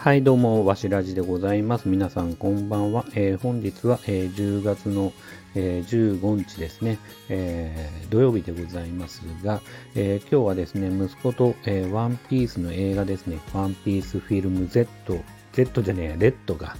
はい、どうも、わしらじでございます。皆さん、こんばんは。えー本日は、えー10月の、えー15日ですね、え土曜日でございますが、え今日はですね、息子と、えワンピースの映画ですね、ワンピースフィルム Z、Z じゃねえ、レッドが、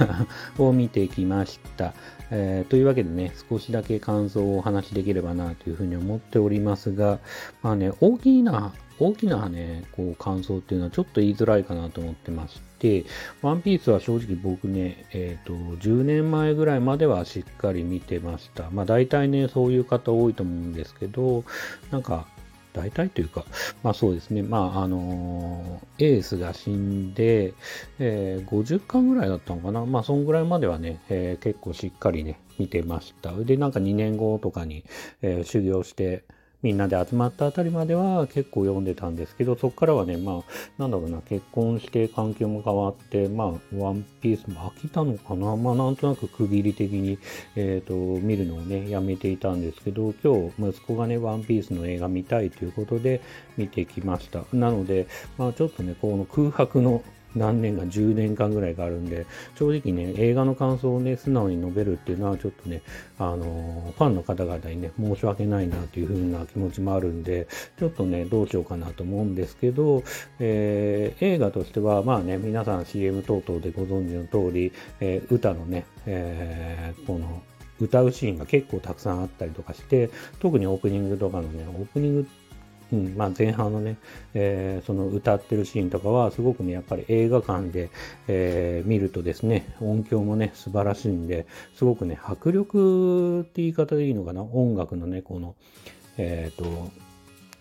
を見てきました、えーというわけでね、少しだけ感想をお話しできればなというふうに思っておりますが、まあね、大きな、大きなね、こう感想っていうのはちょっと言いづらいかなと思ってまして、ワンピースは正直僕ね、えっ、と、10年前ぐらいまではしっかり見てました。まあ大体ね、そういう方多いと思うんですけど、なんか、大体というか、まあそうですね、まああのエースが死んで、えー50巻ぐらいだったのかな、まあそんぐらいまではね、えー結構しっかりね、見てました。で、なんか2年後とかに、え修行して、みんなで集まったあたりまでは結構読んでたんですけど、そこからはね、まあ、なんだろうな、結婚して環境も変わって、まあ、ワンピースも飽きたのかな、まあ、なんとなく区切り的に、えっ、と、見るのをね、やめていたんですけど、今日、息子がね、ワンピースの映画見たいということで見てきました。なので、まあ、ちょっとね、この空白の何年か10年間ぐらいがあるんで正直ね映画の感想をね素直に述べるっていうのはちょっとねあのファンの方々にね申し訳ないなというふうな気持ちもあるんでちょっとねどうしようかなと思うんですけど、えー映画としてはまあね皆さん CM 等々でご存知の通り、えー歌のね、えーこの歌うシーンが結構たくさんあったりとかして特にオープニングとかのねオープニングうんまあ、前半のね、えーその歌ってるシーンとかはすごくねやっぱり映画館で、えー見るとですね音響もね素晴らしいんですごくね迫力って言い方でいいのかな？音楽のねこのえっ、と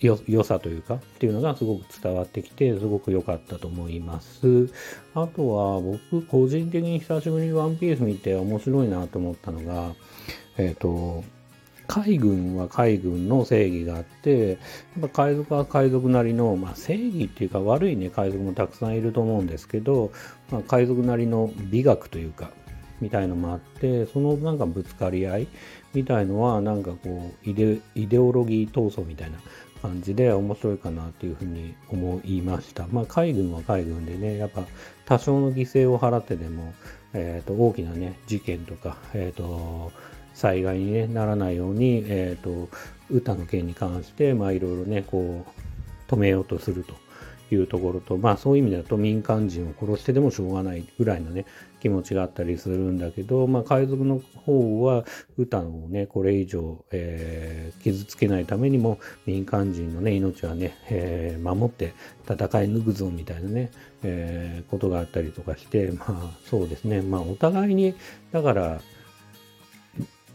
よ良さというかっていうのがすごく伝わってきてすごく良かったと思います。あとは僕個人的に久しぶりにワンピース見て面白いなと思ったのがえっ、と海軍は海軍の正義があって、やっぱ海賊は海賊なりの、まあ、正義っていうか悪いね、海賊もたくさんいると思うんですけど、まあ、海賊なりの美学というか、みたいのもあって、そのなんかぶつかり合いみたいのは、なんかこうイデ、オロギー闘争みたいな感じで面白いかなっていうふうに思いました。まあ、海軍は海軍でね、やっぱ多少の犠牲を払ってでも、えー、と大きなね、事件とか、えっ、と、災害に、ね、ならないように、えー、と歌の件に関して、まあ、いろいろねこう止めようとするというところと、まあ、そういう意味だと民間人を殺してでもしょうがないぐらいのね気持ちがあったりするんだけど、まあ、海賊の方は歌をねこれ以上、えー傷つけないためにも民間人のね命はね、えー守って戦い抜くぞみたいなね、えーことがあったりとかしてまあそうですね。まあお互いにだから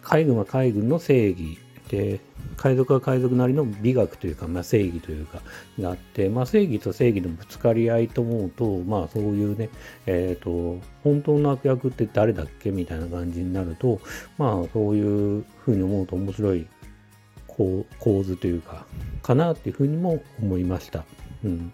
海軍は海軍の正義で海賊は海賊なりの美学というか、まあ、正義というかがあって、まあ、正義と正義のぶつかり合いと思うとまあそういうねえっ、と本当の悪役って誰だっけみたいな感じになるとまあそういうふうに思うと面白い構構図というかかなっていうふうにも思いました。うん、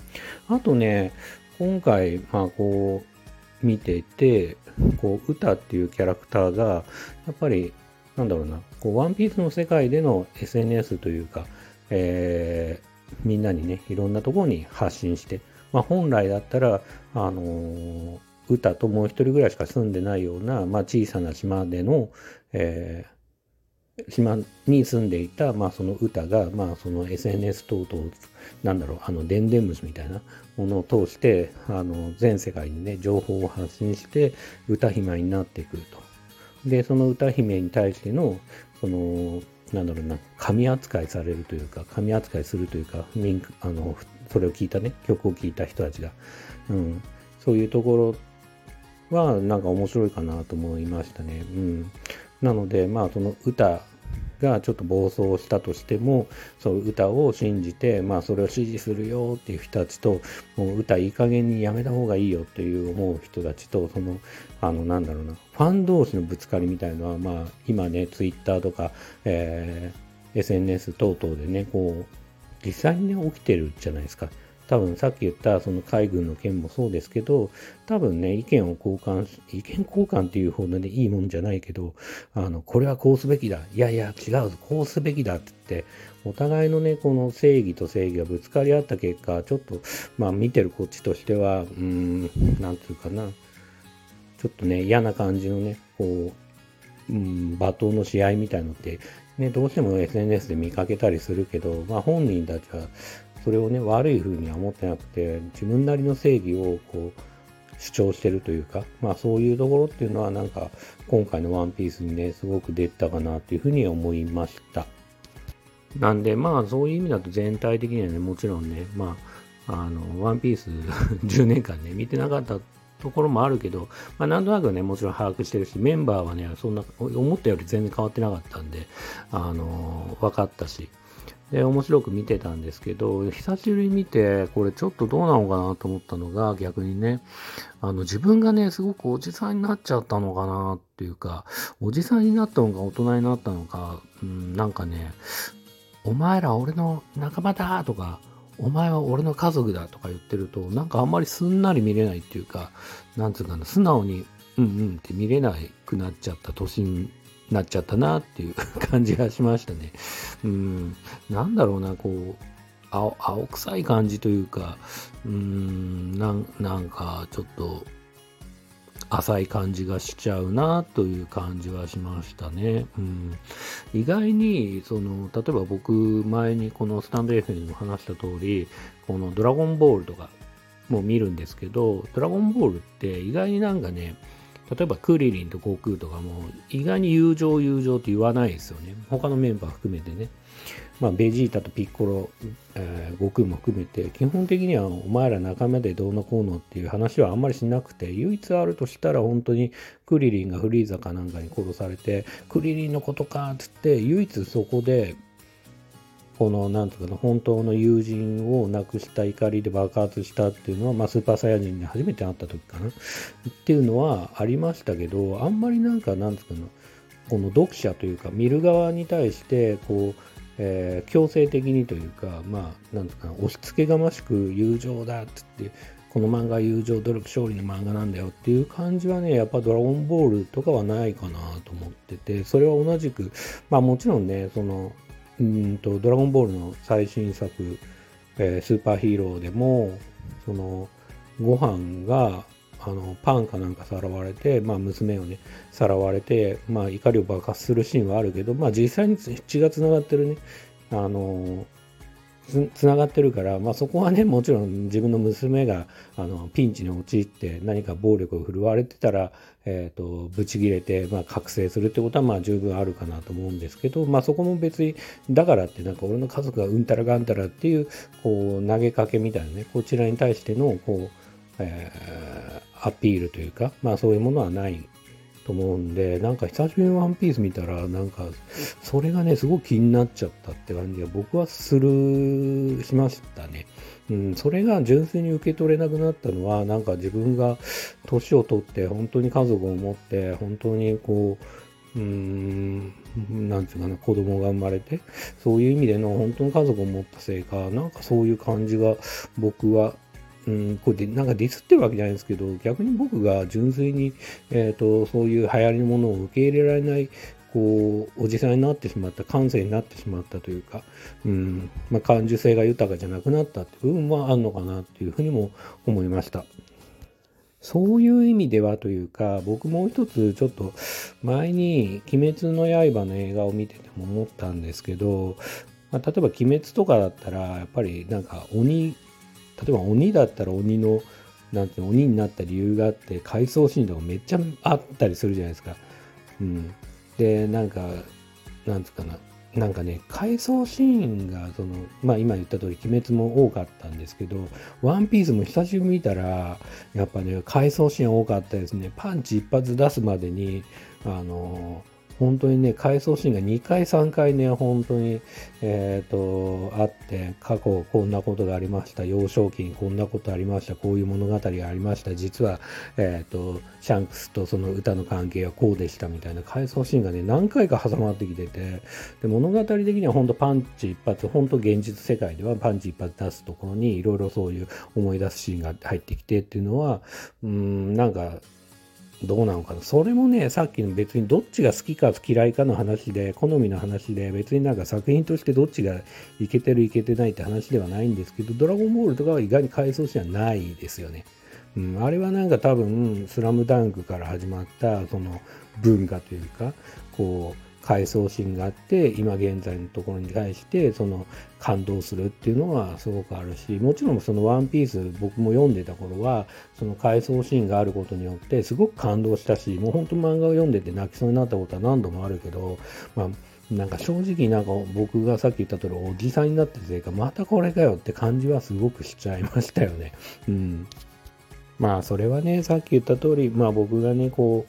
あとね今回まあこう見ててこう歌っていうキャラクターがやっぱりなんだろうな、こう、ワンピースの世界での SNS というか、えーみんなにね、いろんなところに発信して、まあ、本来だったら、あのー歌ともう一人ぐらいしか住んでないような、まあ、小さな島での、えー島に住んでいた、まあ、その歌が、まあ、その SNS 等々、なんだろう、あの、電電虫みたいなものを通して、あの、全世界にね、情報を発信して、歌姫になってくると。で、その歌姫に対しての、その、なんだろうな、神扱いされるというか、神扱いするというか、あの、それを聞いたね、曲を聴いた人たちが、うん、そういうところは、なんか面白いかなと思いましたね。うん。なので、まあ、その歌がちょっと暴走したとしても、そう歌を信じて、まあ、それを支持するよっていう人たちと、もう歌いい加減にやめた方がいいよっていう思う人たちと、その、あの、なんだろうな、ファン同士のぶつかりみたいのは、まあ、今ね、ツイッターとか、えー SNS 等々でね、こう、実際にね、起きてるじゃないですか。多分さっき言ったその海軍の件もそうですけど、多分ね、意見を交換し、意見交換っていうほどでいいもんじゃないけど、あの、これはこうすべきだ。いやいや、違うぞ、こうすべきだって言って、お互いのね、この正義と正義がぶつかり合った結果、ちょっと、まあ見てるこっちとしては、うーん、なんていうかな、ちょっとね、嫌な感じのね、こう、うん、罵倒の試合みたいのって、ね、どうしても SNS で見かけたりするけど、まあ本人たちはそれをね、悪い風には思ってなくて、自分なりの正義をこう、主張してるというか、まあそういうところっていうのはなんか今回のワンピースにね、すごく出たかなっていうふうに思いました。なんでまあそういう意味だと全体的にはね、もちろんね、まあ、あの、ワンピース 10年間ね、見てなかったところもあるけど、まあ、なんとなくね、もちろん把握してるし、メンバーはね、そんな、思ったより全然変わってなかったんで、あの、分かったし、で、面白く見てたんですけど、久しぶりに見て、これちょっとどうなのかなと思ったのが、逆にね、あの、自分がね、すごくおじさんになっちゃったのかなっていうか、おじさんになったのか大人になったのか、うん、なんかね、お前ら俺の仲間だとか、お前は俺の家族だとか言ってると、なんかあんまりすんなり見れないっていうか、なんつうかな、素直に、うんうんって見れなくなっちゃった年になっちゃったなっていう 感じがしましたね。うん、なんだろうな、こう、青青臭い感じというか、うん、なんなんかちょっと浅い感じがしちゃうなという感じはしましたね。うん、意外に、その、例えば僕前にこのスタンド F にも話した通り、このドラゴンボールとかも見るんですけど、ドラゴンボールって意外になんかね、例えばクリリンと悟空とかも意外に友情友情って言わないですよね。他のメンバー含めてね。まあ、ベジータとピッコロ、えー、悟空も含めて、基本的にはお前ら仲間でどうのこうのっていう話はあんまりしなくて、唯一あるとしたら本当にクリリンがフリーザかなんかに殺されて、クリリンのことかっつって、唯一そこでこの、なんとかの、本当の友人を亡くした怒りで爆発したっていうのは、まあ、スーパーサイヤ人に初めて会った時かな。っていうのはありましたけど、あんまりなんか、なんつうかな、この読者というか、見る側に対して、こう、えー、強制的にというか、まあ、なんつうかな、押し付けがましく友情だっつって、この漫画友情努力勝利の漫画なんだよっていう感じはね、やっぱドラゴンボールとかはないかなと思ってて、それは同じく、まあもちろんね、その、うんと、ドラゴンボールの最新作、えー、スーパーヒーローでも、その、ご飯が、あの、パンかなんかさらわれて、まあ、娘をね、さらわれて、まあ、怒りを爆発するシーンはあるけど、まあ、実際に血がつながってるね、あの、つながってるから、まあ、そこはねもちろん自分の娘があのピンチに陥って何か暴力を振るわれてたら、えーと、ブチギレて、まあ、覚醒するってことはまあ十分あるかなと思うんですけど、まあ、そこも別にだからってなんか俺の家族がうんたらがんたらっていうこう投げかけみたいなねこちらに対してのこう、えー、アピールというか、まあ、そういうものはないと思うんで、なんか久しぶりにワンピース見たら、なんか、それがね、すごく気になっちゃったって感じが僕はする、しましたね。うん、それが純粋に受け取れなくなったのは、なんか自分が年を取って、本当に家族を持って、本当にこう、うーん、なんていうかな、子供が生まれて、そういう意味での本当の家族を持ったせいか、なんかそういう感じが僕はうん、これでなんかディスってるわけじゃないんですけど、逆に僕が純粋に、えっ、ー、と、そういう流行りのものを受け入れられない、こう、おじさんになってしまった、感性になってしまったというか、うん、まあ、感受性が豊かじゃなくなったっていう部分はあるのかなっていうふうにも思いました。そういう意味ではというか、僕もう一つちょっと前に鬼滅の刃の映画を見てても思ったんですけど、まあ、例えば鬼滅とかだったら、やっぱりなんか鬼例えば鬼だったら鬼の、なんて鬼になった理由があって、回想シーンとかめっちゃあったりするじゃないですか。うん。で、なんか、なんつうかな。なんかね、回想シーンが、その、まあ今言った通り、鬼滅も多かったんですけど、ワンピースも久しぶり見たら、やっぱね、回想シーン多かったですね。パンチ一発出すまでに、あの、本当にね、回想シーンが2回3回ね、本当に、えっ、ー、と、あって、過去こんなことがありました、幼少期にこんなことありました、こういう物語がありました、実は、えっ、ー、と、シャンクスとその歌の関係はこうでしたみたいな。回想シーンがね、何回か挟まってきてて、で物語的には本当パンチ一発、本当現実世界ではパンチ一発出すところにいろいろそういう思い出すシーンが入ってきてっていうのは、うん、なんか、どうなのかな。それもね、さっきの別にどっちが好きか嫌いかの話で、好みの話で、別になんか作品としてどっちがいけてるいけてないって話ではないんですけど、ドラゴンボールとかは意外に回想シーンはないですよね。うん、あれはなんか多分、スラムダンクから始まった、その文化というか、こう、回想シーンがあって今現在のところに対してその感動するっていうのはすごくあるしもちろんその「ワンピース僕も読んでた頃はその回想シーンがあることによってすごく感動したしもう本当漫画を読んでて泣きそうになったことは何度もあるけど、まあ、なんか正直なんか僕がさっき言った通りおじさんになってるせいかまたこれかよって感じはすごくしちゃいましたよね。うん。まあそれはねさっき言った通りまあ僕がねこ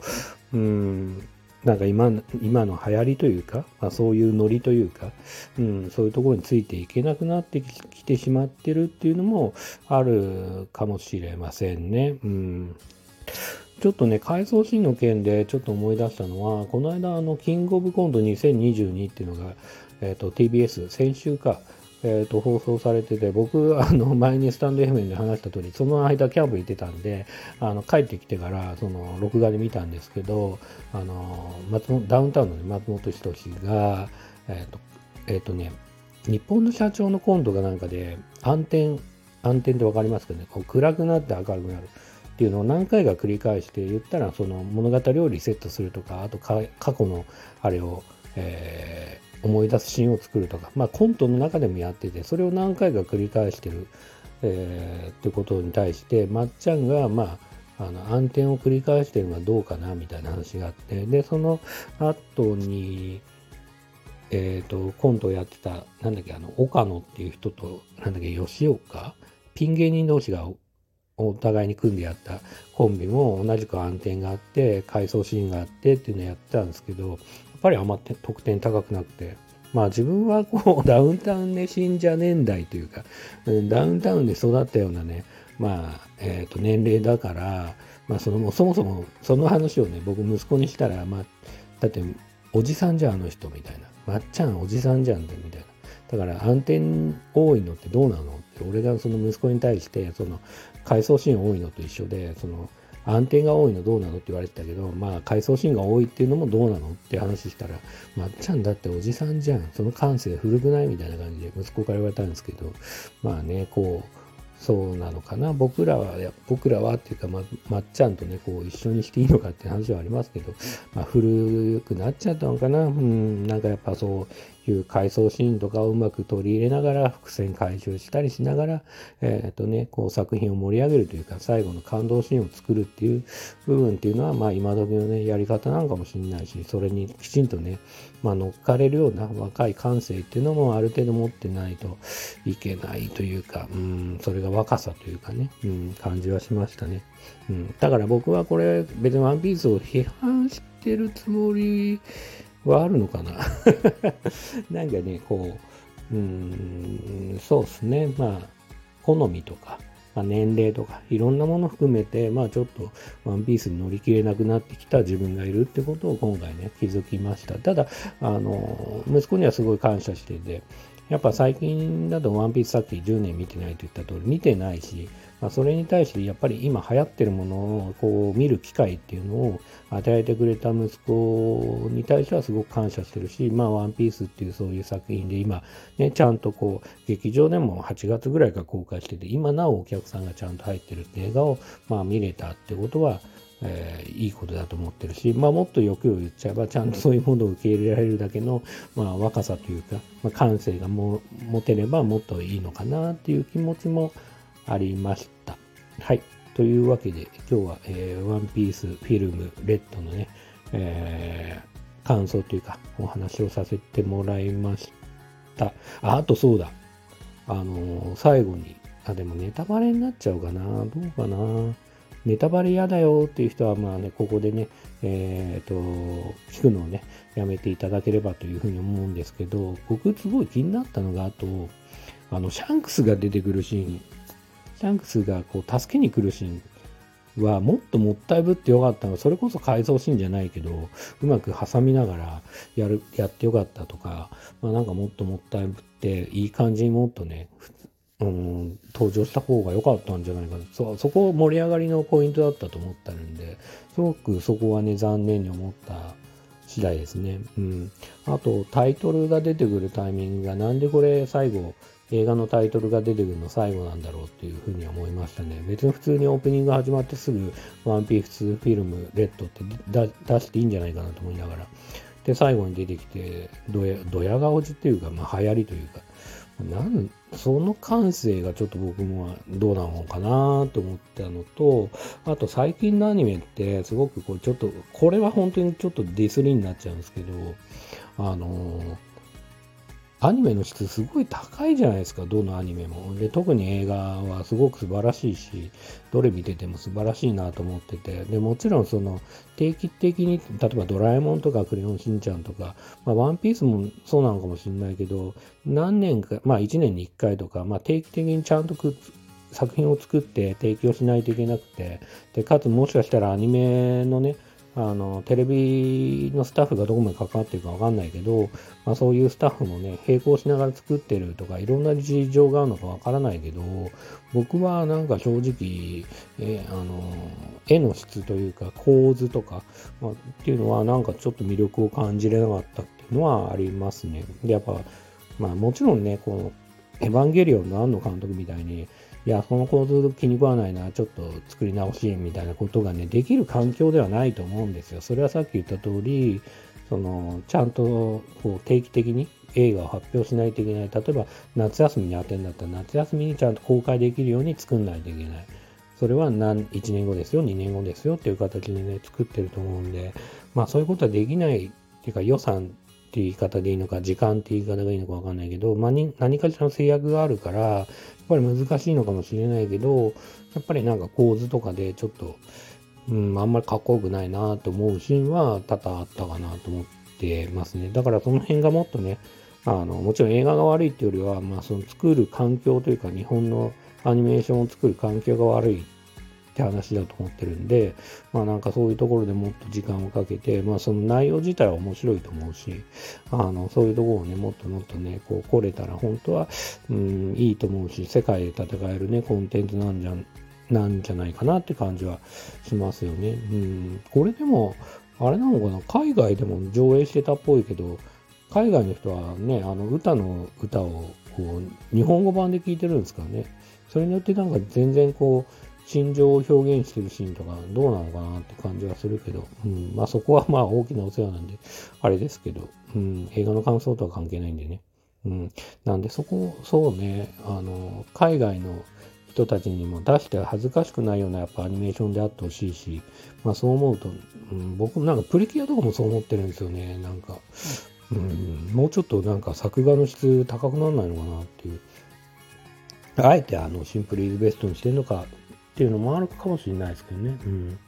ううんなんか今今の流行りというか、まあ、そういうノリというか、うん、そういうところについていけなくなってきてしまってるっていうのもあるかもしれませんね。うん、ちょっとね、改装シーンの件でちょっと思い出したのは、この間、あの、キングオブコント2022っていうのが、えっ、ー、と、TBS、先週か、えーと、放送されてて僕 あの前にスタンド FM で話した通りその間キャンプ行ってたんであの帰ってきてからその録画で見たんですけどあの松ダウンタウンの、松本人志がえっ、ー、とえ、ー、とね日本の社長のコントがなんかで暗転暗転って分かりますかね？こう暗くなって明るくなる。っていうのを何回か繰り返して言ったらその物語をリセットするとかあと過去のあれを、えー思い出すシーンを作るとか、まあ、コントの中でもやっててそれを何回か繰り返してる、えー、ってことに対してまっちゃんがまああの暗転を繰り返してるのはどうかなみたいな話があってでその後にえっ、ー、とコントをやってたなんだっけあの岡野っていう人となんだっけ吉岡？ピン芸人同士がお互いに組んでやったコンビも同じく暗転があって回想シーンがあってっていうのをやってたんですけどぱりあんま得点高くなくて、まあ自分はこう ダウンタウンね、信者年代というか、ダウンタウンで育ったようなね、まあ、えっ、と年齢だから、まあその、そもそもその話をね、僕息子にしたら、まあ、だっておじさんじゃん、あの人みたいな。まっちゃんおじさんじゃんで、みたいな。だから暗転多いのってどうなのって俺がその息子に対してその回想シーン多いのと一緒でその安定が多いのどうなの？って言われてたけど、まあ、回想シーンが多いっていうのもどうなの？って話したら、まっちゃんだっておじさんじゃん。その感性古くない？みたいな感じで息子から言われたんですけど、まあね、こう、そうなのかな。僕らは、僕らはっていうか、ま、まっちゃんとね、こう一緒にしていいのかって話はありますけど、まあ、古くなっちゃったのかな。うん、なんかやっぱそういう回想シーンとかをうまく取り入れながら、伏線回収したりしながら、えっ、とね、こう作品を盛り上げるというか、最後の感動シーンを作るっていう部分っていうのは、まあ今時のね、やり方なんかもしれないし、それにきちんとね、まあ乗っかれるような若い感性っていうのもある程度持ってないといけないというか、うん、それが若さというかね、うん、感じはしましたね。うん、だから僕はこれ別にワンピースを批判してるつもりはあるのかな なんかね、こう、うん、そうですね。まあ、好みとか、まあ、年齢とか、いろんなもの含めて、まあちょっとワンピースに乗り切れなくなってきた自分がいるってことを今回ね、気づきました。ただ、あの、息子にはすごい感謝してて、やっぱ最近だとワンピースさっき10年見てないと言った通り見てないし、まあ、それに対してやっぱり今流行ってるものをこう見る機会っていうのを与えてくれた息子に対してはすごく感謝してるし、まあワンピースっていうそういう作品で今ね、ちゃんとこう劇場でも8月ぐらいから公開してて、今なおお客さんがちゃんと入ってるって映画をまあ見れたってことは、えー、いいことだと思ってるし、まあ、もっと欲を言っちゃえばちゃんとそういうものを受け入れられるだけの、まあ、若さというか、まあ、感性がも持てればもっといいのかなっていう気持ちもありました。はい。というわけで、今日は、えー、ワンピースフィルムレッドのね、えー、感想というか、お話をさせてもらいました。あ、あとそうだ。あのー、最後に、あ、でもネタバレになっちゃうかな。どうかな。ネタバレ嫌だよっていう人は、まあね、ここでね、えっ、ー、と、聞くのをね、やめていただければというふうに思うんですけど、僕すごい気になったのが、あと、あの、シャンクスが出てくるシーン、シャンクスがこう、助けに来るシーンは、もっともったいぶってよかったのそれこそ改造シーンじゃないけど、うまく挟みながらやる、やってよかったとか、まあなんかもっともったいぶって、いい感じにもっとね、うん、登場した方が良かったんじゃないかな。そ、そこ盛り上がりのポイントだったと思ったんで、すごくそこはね、残念に思った次第ですね。うん。あと、タイトルが出てくるタイミングが、なんでこれ最後、映画のタイトルが出てくるの最後なんだろうっていうふうに思いましたね。別に普通にオープニング始まってすぐ、ワンピースフィルム、レッドって出していいんじゃないかなと思いながら。で、最後に出てきて、ドヤ、ドヤ顔っていうか、まあ流行りというか、なんその感性がちょっと僕もどうなのかなと思ったのと、あと最近のアニメってすごくこうちょっと、これは本当にちょっとディスリになっちゃうんですけど、あのーアニメの質すごい高いじゃないですか、どのアニメも。で、特に映画はすごく素晴らしいし、どれ見てても素晴らしいなと思ってて、で、もちろんその定期的に、例えばドラえもんとかクレヨンしんちゃんとか、まあ、ワンピースもそうなのかもしれないけど、何年か、まあ1年に1回とか、まあ定期的にちゃんとくっ作品を作って提供しないといけなくて、で、かつもしかしたらアニメのね、あの、テレビのスタッフがどこまで関わってるかわかんないけど、まあそういうスタッフもね、並行しながら作ってるとか、いろんな事情があるのかわからないけど、僕はなんか正直、えあの、絵の質というか構図とか、まあ、っていうのはなんかちょっと魅力を感じれなかったっていうのはありますね。で、やっぱ、まあもちろんね、この、エヴァンゲリオンの庵野監督みたいに、いや、この構図気に食わないな、ちょっと作り直しみたいなことがね、できる環境ではないと思うんですよ。それはさっき言った通り、その、ちゃんとこう定期的に映画を発表しないといけない。例えば、夏休みに当てるんだったら、夏休みにちゃんと公開できるように作んないといけない。それは何、1年後ですよ、2年後ですよっていう形でね、作ってると思うんで、まあそういうことはできないっていうか予算って言い方でいいのか、時間って言い方がいいのかわかんないけど、まあ、何かしらの制約があるから、やっぱり難しいのかもしれないけど、やっぱりなんか構図とかでちょっと、うん、あんまりかっこよくないなと思うシーンは多々あったかなと思ってますね。だからその辺がもっとね、あの、もちろん映画が悪いっていうよりは、まあその作る環境というか日本のアニメーションを作る環境が悪いって話だと思ってるんで、まあなんかそういうところでもっと時間をかけて、まあその内容自体は面白いと思うし、あの、そういうところをね、もっともっとね、こう来れたら本当は、うん、いいと思うし、世界で戦えるね、コンテンツなんじゃ、なんじゃないかなって感じはしますよね。うん、これでも、あれなのかな、海外でも上映してたっぽいけど、海外の人はね、あの歌の歌をこう日本語版で聞いてるんですからね。それによってなんか全然こう、心情を表現してるシーンとかどうなのかなって感じはするけど、うん、まあそこはまあ大きなお世話なんで、あれですけど、うん、映画の感想とは関係ないんでね。うん、なんでそこ、そうね、あの、海外の人たちにも出して恥ずかしくないようなやっぱアニメーションであってほしいし、まあそう思うと、うん、僕なんかプリキュアとかもそう思ってるんですよね、なんか。うん、もうちょっとなんか作画の質高くならないのかなっていう。あえてあのシンプルイズベストにしてるのかっていうのもあるかもしれないですけどね。うん。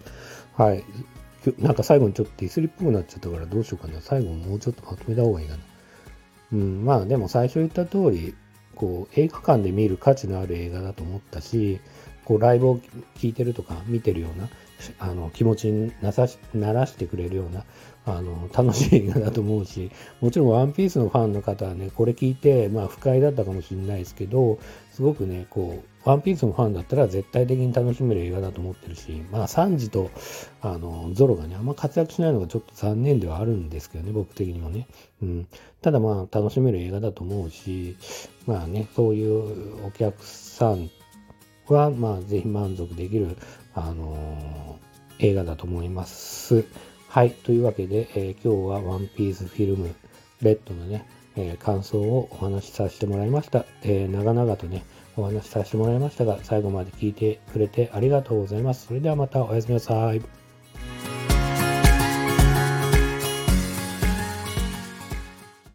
はい。なんか最後にちょっとディスリっぽくなっちゃったからどうしようかな。最後もうちょっとまとめた方がいいかな。うん。まあでも最初言った通り、こう映画館で見る価値のある映画だと思ったし、こうライブを聴いてるとか見てるようなあの気持ちになさしならしてくれるようなあの楽しい映画だと思うしもちろんワンピースのファンの方はねこれ聞いてまあ不快だったかもしれないですけどすごくねこうワンピースのファンだったら絶対的に楽しめる映画だと思ってるしまあサンジとあのゾロがねあんま活躍しないのがちょっと残念ではあるんですけどね僕的にもね、うん、ただまあ楽しめる映画だと思うしまあねそういうお客さんは、まあ、ぜひ満足できる、あのー、映画だと思います。はい。というわけで、えー、今日はワンピースフィルムレッドのね、えー、感想をお話しさせてもらいました。え長々とね、お話しさせてもらいましたが、最後まで聞いてくれてありがとうございます。それではまたおやすみなさい。